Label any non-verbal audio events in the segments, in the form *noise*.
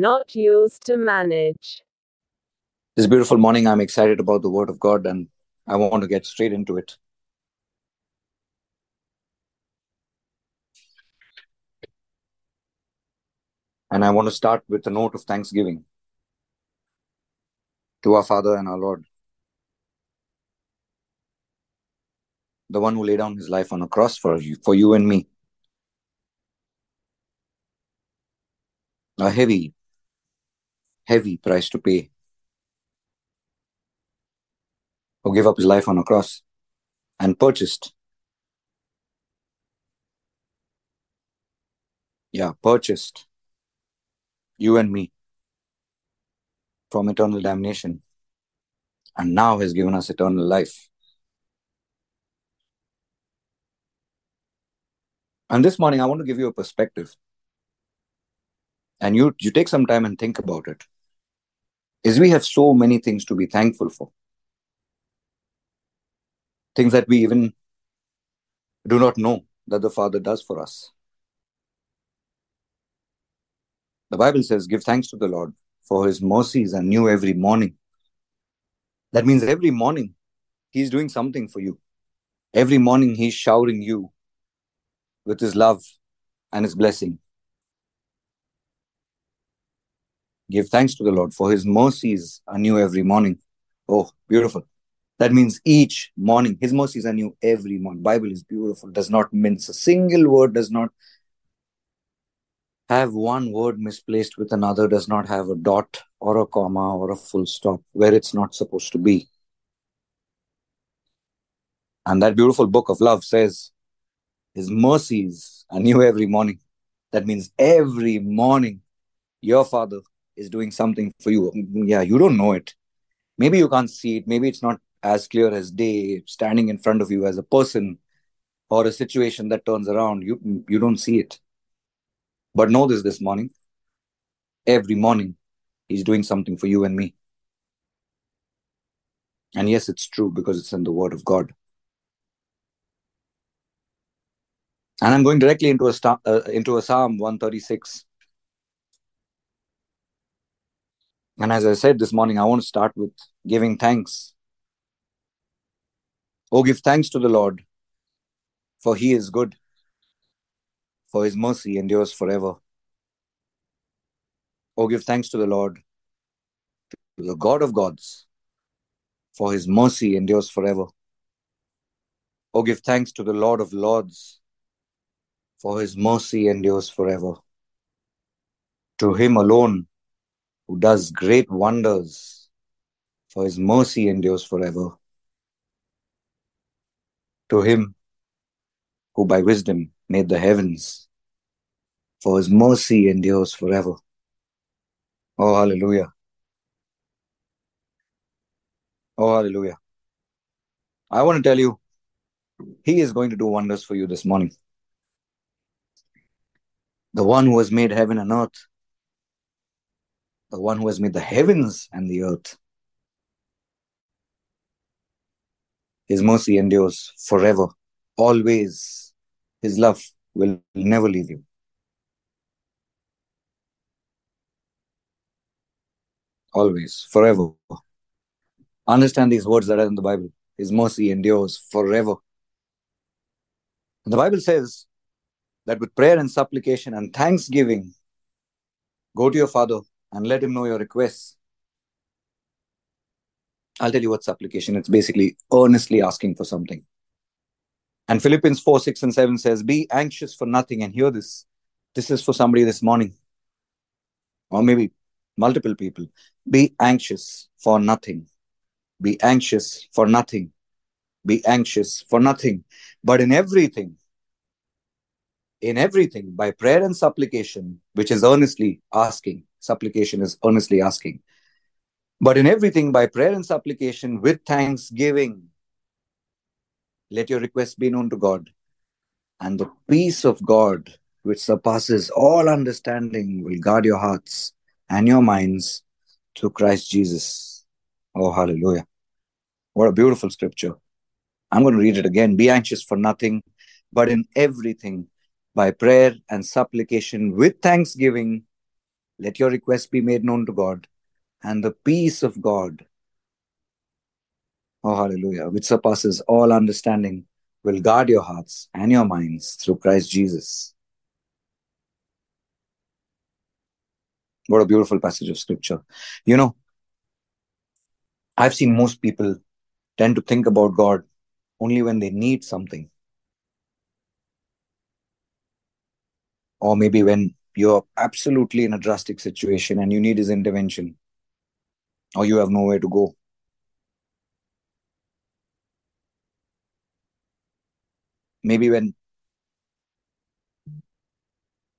not yours to manage. This beautiful morning, I'm excited about the Word of God and I want to get straight into it. And I want to start with a note of thanksgiving to our Father and our Lord, the one who laid down his life on a cross for you, for you and me. A heavy, heavy price to pay. Who gave up his life on a cross and purchased. Yeah, purchased you and me from eternal damnation and now has given us eternal life. And this morning, I want to give you a perspective. And you, you take some time and think about it. Is we have so many things to be thankful for. Things that we even do not know that the Father does for us. The Bible says, Give thanks to the Lord, for his mercies are new every morning. That means every morning he's doing something for you. Every morning he's showering you with his love and his blessing. Give thanks to the Lord, for his mercies are new every morning. Oh, beautiful. That means each morning, his mercies are new every morning. Bible is beautiful, does not mince a single word, does not have one word misplaced with another, does not have a dot or a comma or a full stop where it's not supposed to be. And that beautiful book of love says, His mercies are new every morning. That means every morning your father is doing something for you. Yeah, you don't know it. Maybe you can't see it. Maybe it's not as clear as day standing in front of you as a person or a situation that turns around. You you don't see it. But know this this morning. Every morning, He's doing something for you and me. And yes, it's true because it's in the Word of God. And I'm going directly into a uh, into a Psalm 136. And as I said this morning, I want to start with giving thanks. Oh, give thanks to the Lord, for He is good for his mercy endures forever. Oh, give thanks to the Lord, to the God of gods, for his mercy endures forever. Oh, give thanks to the Lord of lords, for his mercy endures forever. To him alone who does great wonders, for his mercy endures forever. To him who by wisdom made the heavens, for his mercy endures forever. Oh, hallelujah. Oh, hallelujah. I want to tell you, he is going to do wonders for you this morning. The one who has made heaven and earth, the one who has made the heavens and the earth. His mercy endures forever, always his love will never leave you. Always, forever. Understand these words that are in the Bible. His mercy endures forever. And the Bible says that with prayer and supplication and thanksgiving, go to your Father and let him know your requests. I'll tell you what supplication. It's basically earnestly asking for something. And Philippians 4, 6, and 7 says, Be anxious for nothing. And hear this. This is for somebody this morning, or maybe multiple people. Be anxious for nothing. Be anxious for nothing. Be anxious for nothing. But in everything, in everything, by prayer and supplication, which is earnestly asking, supplication is earnestly asking. But in everything, by prayer and supplication, with thanksgiving, let your requests be known to God. And the peace of God, which surpasses all understanding, will guard your hearts and your minds through Christ Jesus. Oh, hallelujah. What a beautiful scripture. I'm going to read it again. Be anxious for nothing, but in everything, by prayer and supplication with thanksgiving, Let your request be made known to God, and the peace of God, oh hallelujah, which surpasses all understanding, will guard your hearts and your minds through Christ Jesus. What a beautiful passage of scripture. You know, I've seen most people tend to think about God only when they need something. Or maybe when you're absolutely in a drastic situation and you need his intervention, or you have nowhere to go. Maybe when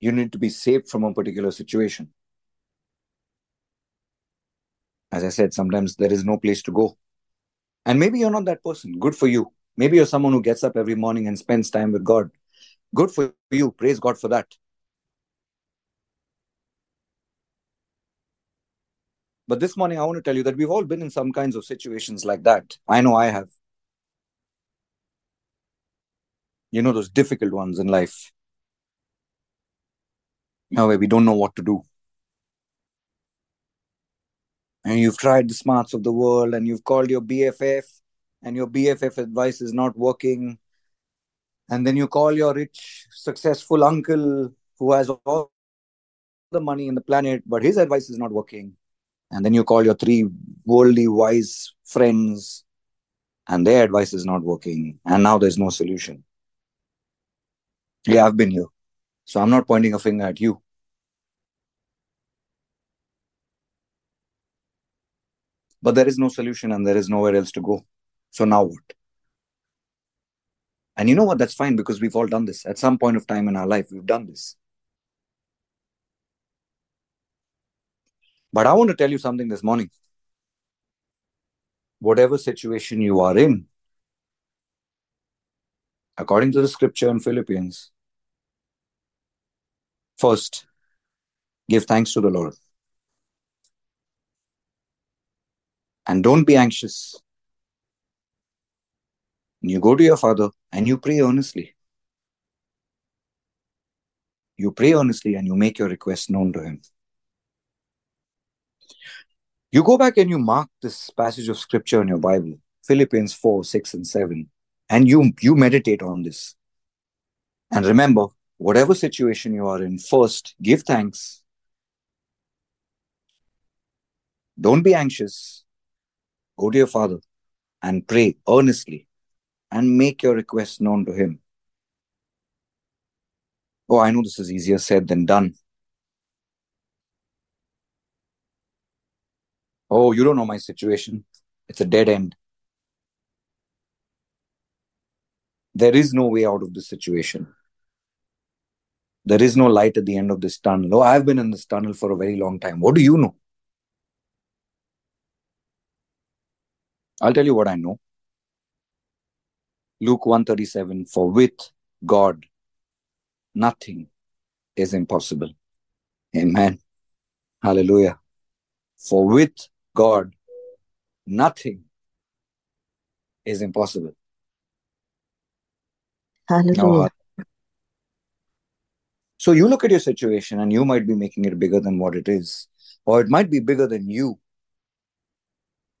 you need to be saved from a particular situation. As I said, sometimes there is no place to go. And maybe you're not that person. Good for you. Maybe you're someone who gets up every morning and spends time with God. Good for you. Praise God for that. But this morning, I want to tell you that we've all been in some kinds of situations like that. I know I have. You know, those difficult ones in life. Know, where we don't know what to do. And you've tried the smarts of the world and you've called your BFF, and your BFF advice is not working. And then you call your rich, successful uncle who has all the money in the planet, but his advice is not working and then you call your three worldly wise friends and their advice is not working and now there's no solution. Yeah i've been here. So i'm not pointing a finger at you. But there is no solution and there is nowhere else to go. So now what? And you know what? That's fine because we've all done this. At some point of time in our life we've done this But I want to tell you something this morning. Whatever situation you are in, according to the scripture in Philippians, first, give thanks to the Lord. And don't be anxious. You go to your father and you pray earnestly. You pray earnestly and you make your request known to him. You go back and you mark this passage of scripture in your Bible, Philippians 4, 6, and 7, and you, you meditate on this. And remember, whatever situation you are in, first give thanks. Don't be anxious. Go to your Father and pray earnestly and make your request known to Him. Oh, I know this is easier said than done. Oh, you don't know my situation. It's a dead end. There is no way out of this situation. There is no light at the end of this tunnel. Oh, I've been in this tunnel for a very long time. What do you know? I'll tell you what I know. Luke 137 For with God, nothing is impossible. Amen. Hallelujah. For with God, nothing is impossible. Hallelujah. Now, so you look at your situation and you might be making it bigger than what it is, or it might be bigger than you,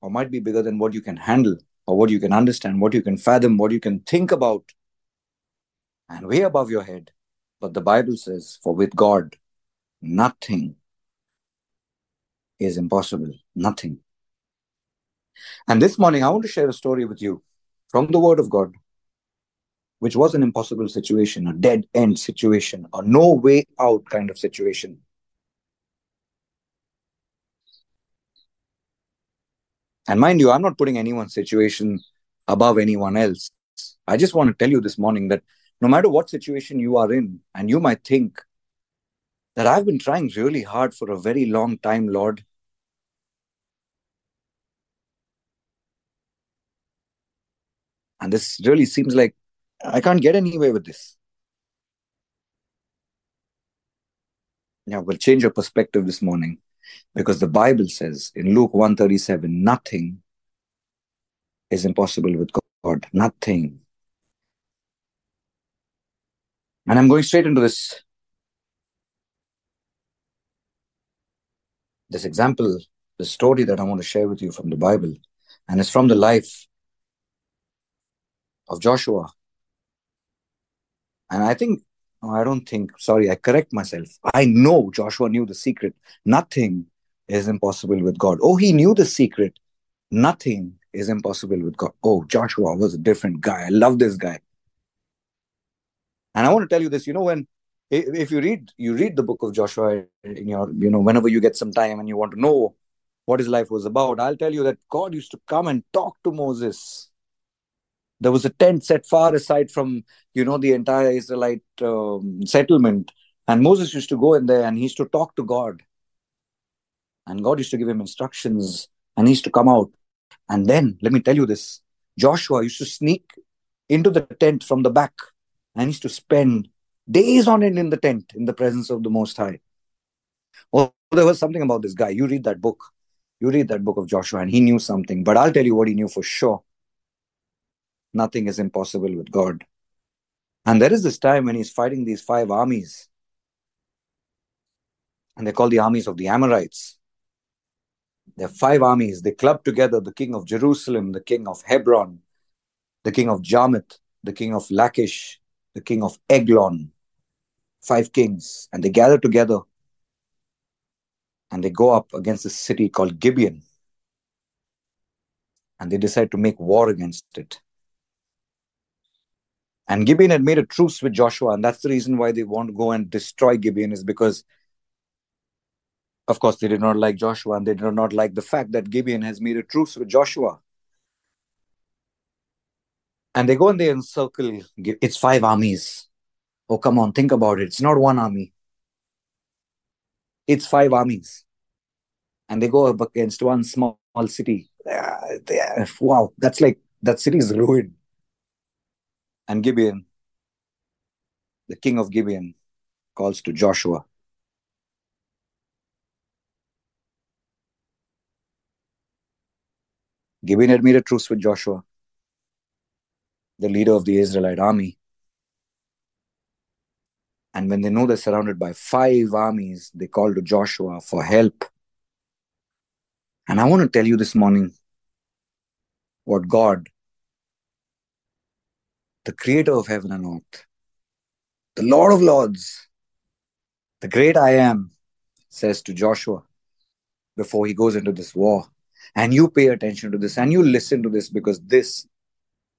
or might be bigger than what you can handle, or what you can understand, what you can fathom, what you can think about, and way above your head. But the Bible says, For with God, nothing is impossible. Nothing. And this morning, I want to share a story with you from the Word of God, which was an impossible situation, a dead end situation, a no way out kind of situation. And mind you, I'm not putting anyone's situation above anyone else. I just want to tell you this morning that no matter what situation you are in, and you might think that I've been trying really hard for a very long time, Lord, And this really seems like I can't get anywhere with this. Yeah, we'll change your perspective this morning because the Bible says in Luke 137 nothing is impossible with God. Nothing. And I'm going straight into this. this example, the story that I want to share with you from the Bible, and it's from the life of Joshua. And I think, I don't think, sorry, I correct myself. I know Joshua knew the secret. Nothing is impossible with God. Oh, he knew the secret. Nothing is impossible with God. Oh, Joshua was a different guy. I love this guy. And I want to tell you this, you know, when if you read you read the book of Joshua in your, you know, whenever you get some time and you want to know what his life was about, I'll tell you that God used to come and talk to Moses. There was a tent set far aside from, you know, the entire Israelite um, settlement. And Moses used to go in there and he used to talk to God. And God used to give him instructions and he used to come out. And then, let me tell you this Joshua used to sneak into the tent from the back and he used to spend days on end in the tent in the presence of the Most High. Oh, there was something about this guy. You read that book. You read that book of Joshua, and he knew something. But I'll tell you what he knew for sure. Nothing is impossible with God. And there is this time when he's fighting these five armies. And they're called the armies of the Amorites. There are five armies. They club together the king of Jerusalem, the king of Hebron, the king of Jarmuth, the king of Lachish, the king of Eglon, five kings, and they gather together and they go up against a city called Gibeon. And they decide to make war against it. And Gibeon had made a truce with Joshua, and that's the reason why they want to go and destroy Gibeon, is because, of course, they did not like Joshua, and they did not like the fact that Gibeon has made a truce with Joshua. And they go and they encircle it's five armies. Oh come on think about it. It's not one army. It's five armies. And they go up against one small city. Wow that's like that city is ruined and gibeon the king of gibeon calls to joshua gibeon had made a truce with joshua the leader of the Israelite army. And when they know they're surrounded by five armies, they call to Joshua for help. And I want to tell you this morning what God, the creator of heaven and earth, the Lord of Lords, the great I am, says to Joshua before he goes into this war. And you pay attention to this and you listen to this because this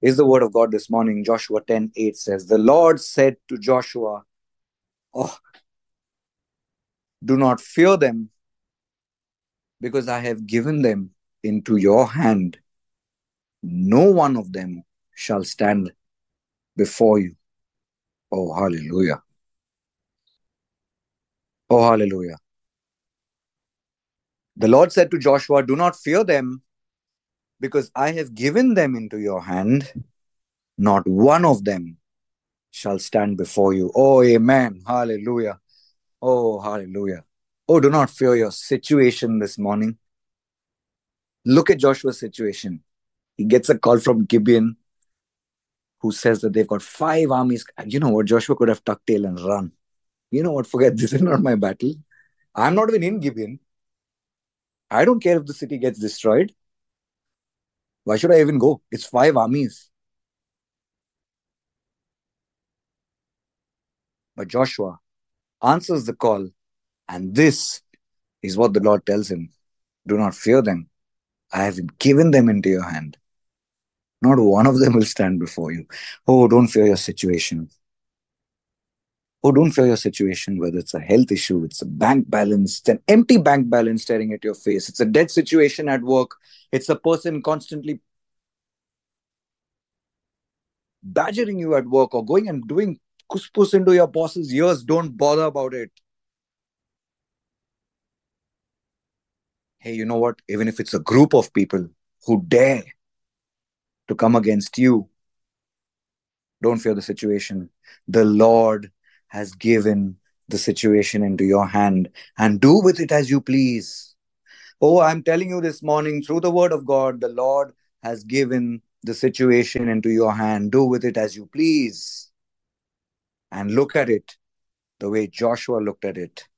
is the word of God this morning. Joshua 10 8 says, The Lord said to Joshua, Oh, do not fear them, because I have given them into your hand. No one of them shall stand before you. Oh, hallelujah. Oh, hallelujah. The Lord said to Joshua, Do not fear them, because I have given them into your hand, not one of them shall stand before you. Oh, amen. Hallelujah. Oh, hallelujah. Oh, do not fear your situation this morning. Look at Joshua's situation. He gets a call from Gibeon who says that they've got five armies. You know what? Joshua could have tucked tail and run. You know what? Forget this *laughs* is not my battle. I'm not even in Gibeon. I don't care if the city gets destroyed. Why should I even go? It's five armies. But Joshua answers the call, and this is what the Lord tells him Do not fear them. I have given them into your hand. Not one of them will stand before you. Oh, don't fear your situation. Oh, don't fear your situation, whether it's a health issue, it's a bank balance, it's an empty bank balance staring at your face, it's a dead situation at work, it's a person constantly badgering you at work or going and doing kuspus into your boss's ears. Don't bother about it. Hey, you know what? Even if it's a group of people who dare to come against you, don't fear the situation. The Lord has given the situation into your hand and do with it as you please. Oh, I'm telling you this morning through the word of God, the Lord has given the situation into your hand. Do with it as you please. And look at it the way Joshua looked at it.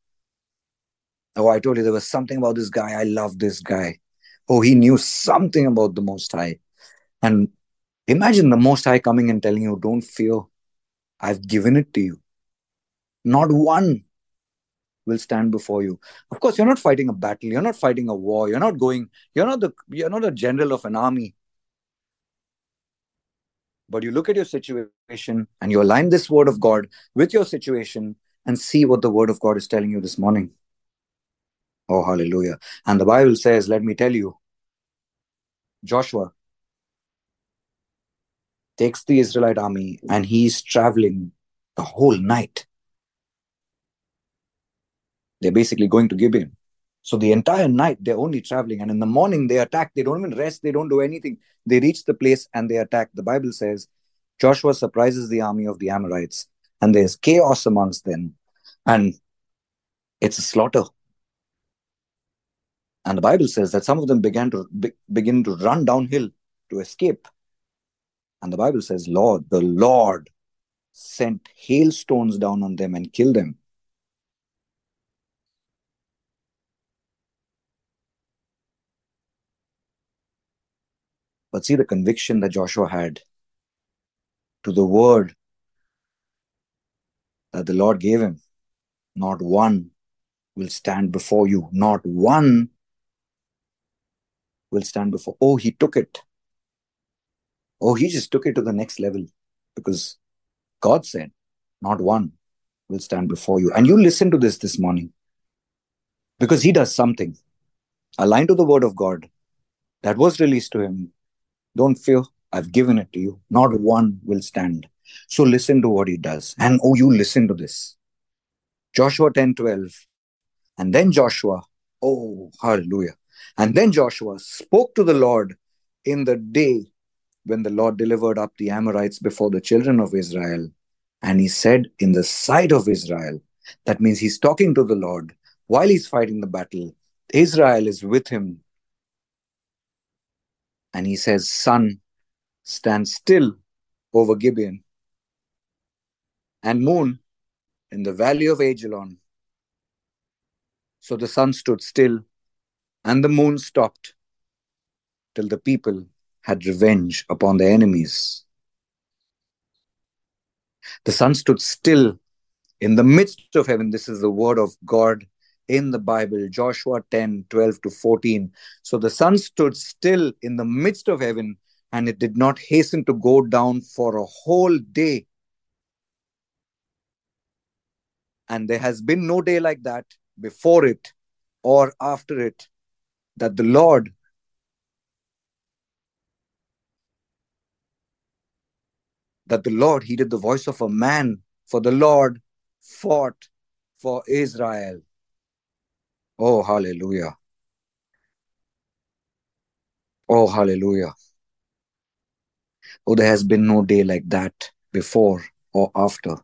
Oh, I told you there was something about this guy. I love this guy. Oh, he knew something about the Most High. And imagine the Most High coming and telling you, Don't fear. I've given it to you. Not one will stand before you. Of course, you're not fighting a battle. You're not fighting a war. You're not going, you're not the you're not a general of an army. But you look at your situation and you align this word of God with your situation and see what the word of God is telling you this morning. Oh, hallelujah. And the Bible says, let me tell you, Joshua takes the Israelite army and he's traveling the whole night. They're basically going to Gibeon. So the entire night they're only traveling, and in the morning they attack. They don't even rest, they don't do anything. They reach the place and they attack. The Bible says Joshua surprises the army of the Amorites, and there's chaos amongst them, and it's a slaughter. And the Bible says that some of them began to be, begin to run downhill to escape. And the Bible says, Lord, the Lord sent hailstones down on them and killed them. But see the conviction that Joshua had to the word that the Lord gave him. Not one will stand before you. Not one will stand before. Oh, he took it. Oh, he just took it to the next level because God said, not one will stand before you. And you listen to this this morning because he does something aligned to the word of God that was released to him don't fear. I've given it to you. Not one will stand. So listen to what he does. And oh, you listen to this. Joshua 10 12. And then Joshua, oh, hallelujah. And then Joshua spoke to the Lord in the day when the Lord delivered up the Amorites before the children of Israel. And he said, in the sight of Israel, that means he's talking to the Lord while he's fighting the battle. Israel is with him and he says, Sun, stand still over Gibeon, and moon in the valley of Ajalon. So the sun stood still, and the moon stopped, till the people had revenge upon their enemies. The sun stood still in the midst of heaven. This is the word of God in the Bible, Joshua 10 12 to 14. So the sun stood still in the midst of heaven, and it did not hasten to go down for a whole day. And there has been no day like that before it or after it that the Lord that the Lord heeded the voice of a man, for the Lord fought for Israel. Oh, hallelujah. Oh, hallelujah. Oh, there has been no day like that before or after.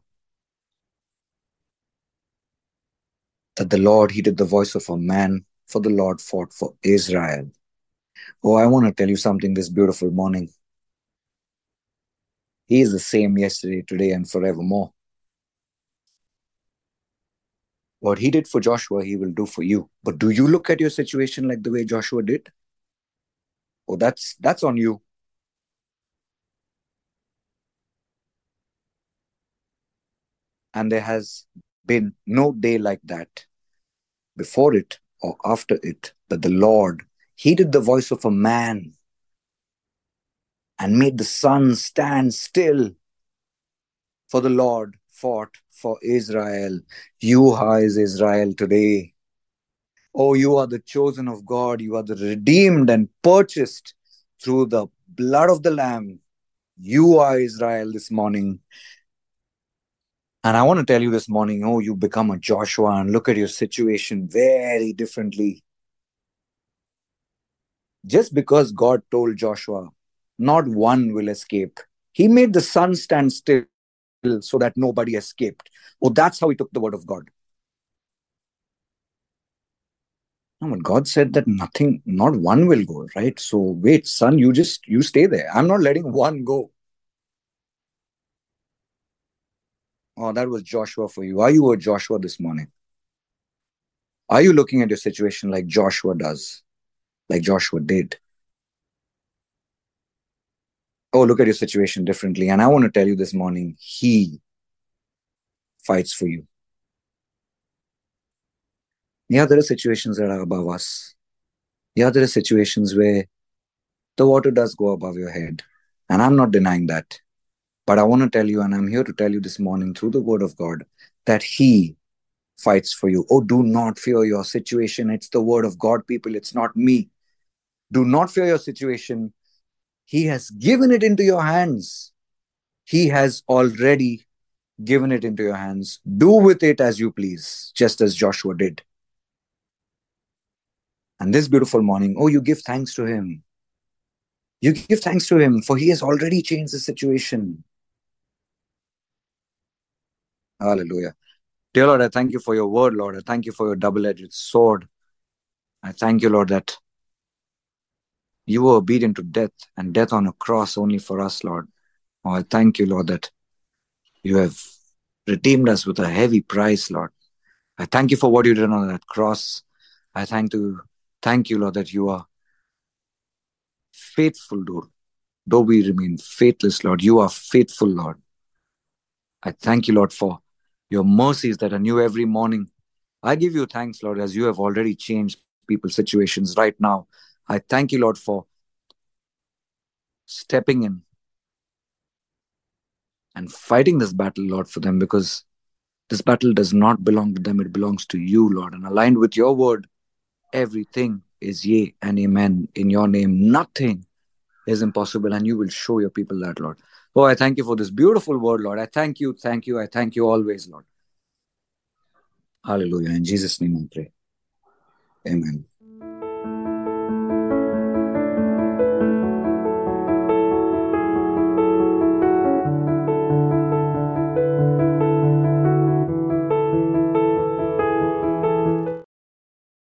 That the Lord heeded the voice of a man, for the Lord fought for Israel. Oh, I want to tell you something this beautiful morning. He is the same yesterday, today, and forevermore. What he did for Joshua, he will do for you. But do you look at your situation like the way Joshua did? Oh, that's that's on you. And there has been no day like that before it or after it that the Lord heeded the voice of a man and made the sun stand still for the Lord fought for Israel. You are Israel today. Oh, you are the chosen of God. You are the redeemed and purchased through the blood of the Lamb. You are Israel this morning. And I want to tell you this morning oh, you become a Joshua and look at your situation very differently. Just because God told Joshua, not one will escape, he made the sun stand still so that nobody escaped. Oh, that's how he took the word of God. No, but God said that nothing, not one will go, right? So wait, sun, you just you stay there. I'm not letting one go. Oh, that was Joshua for you. Are you a Joshua this morning? Are you looking at your situation like Joshua does, like Joshua did? Oh, look at your situation differently. And I want to tell you this morning, He fights for you. Yeah, there are situations that are above us. Yeah, there are situations where the water does go above your head. And I'm not denying that. But I want to tell you, and I'm here to tell you this morning through the word of God, that He fights for you. Oh, do not fear your situation. It's the word of God, people. It's not me. Do not fear your situation. He has given it into your hands. He has already given it into your hands. Do with it as you please, just as Joshua did. And this beautiful morning, oh, you give thanks to Him. You give thanks to Him, for He has already changed the situation. Hallelujah. Dear Lord, I thank you for your word, Lord. I thank you for your double edged sword. I thank you, Lord, that you were obedient to death and death on a cross only for us, Lord. Oh, I thank you, Lord, that you have redeemed us with a heavy price, Lord. I thank you for what you did on that cross. I thank you, thank you, Lord, that you are faithful, Lord. Though we remain faithless, Lord, you are faithful, Lord. I thank you, Lord, for your mercies that are new every morning. I give you thanks, Lord, as you have already changed people's situations right now. I thank you, Lord, for stepping in and fighting this battle, Lord, for them, because this battle does not belong to them. It belongs to you, Lord. And aligned with your word, everything is yea and amen in your name. Nothing is impossible, and you will show your people that, Lord. Oh, I thank you for this beautiful word, Lord. I thank you, thank you, I thank you always, Lord. Hallelujah. In Jesus' name I pray. Amen.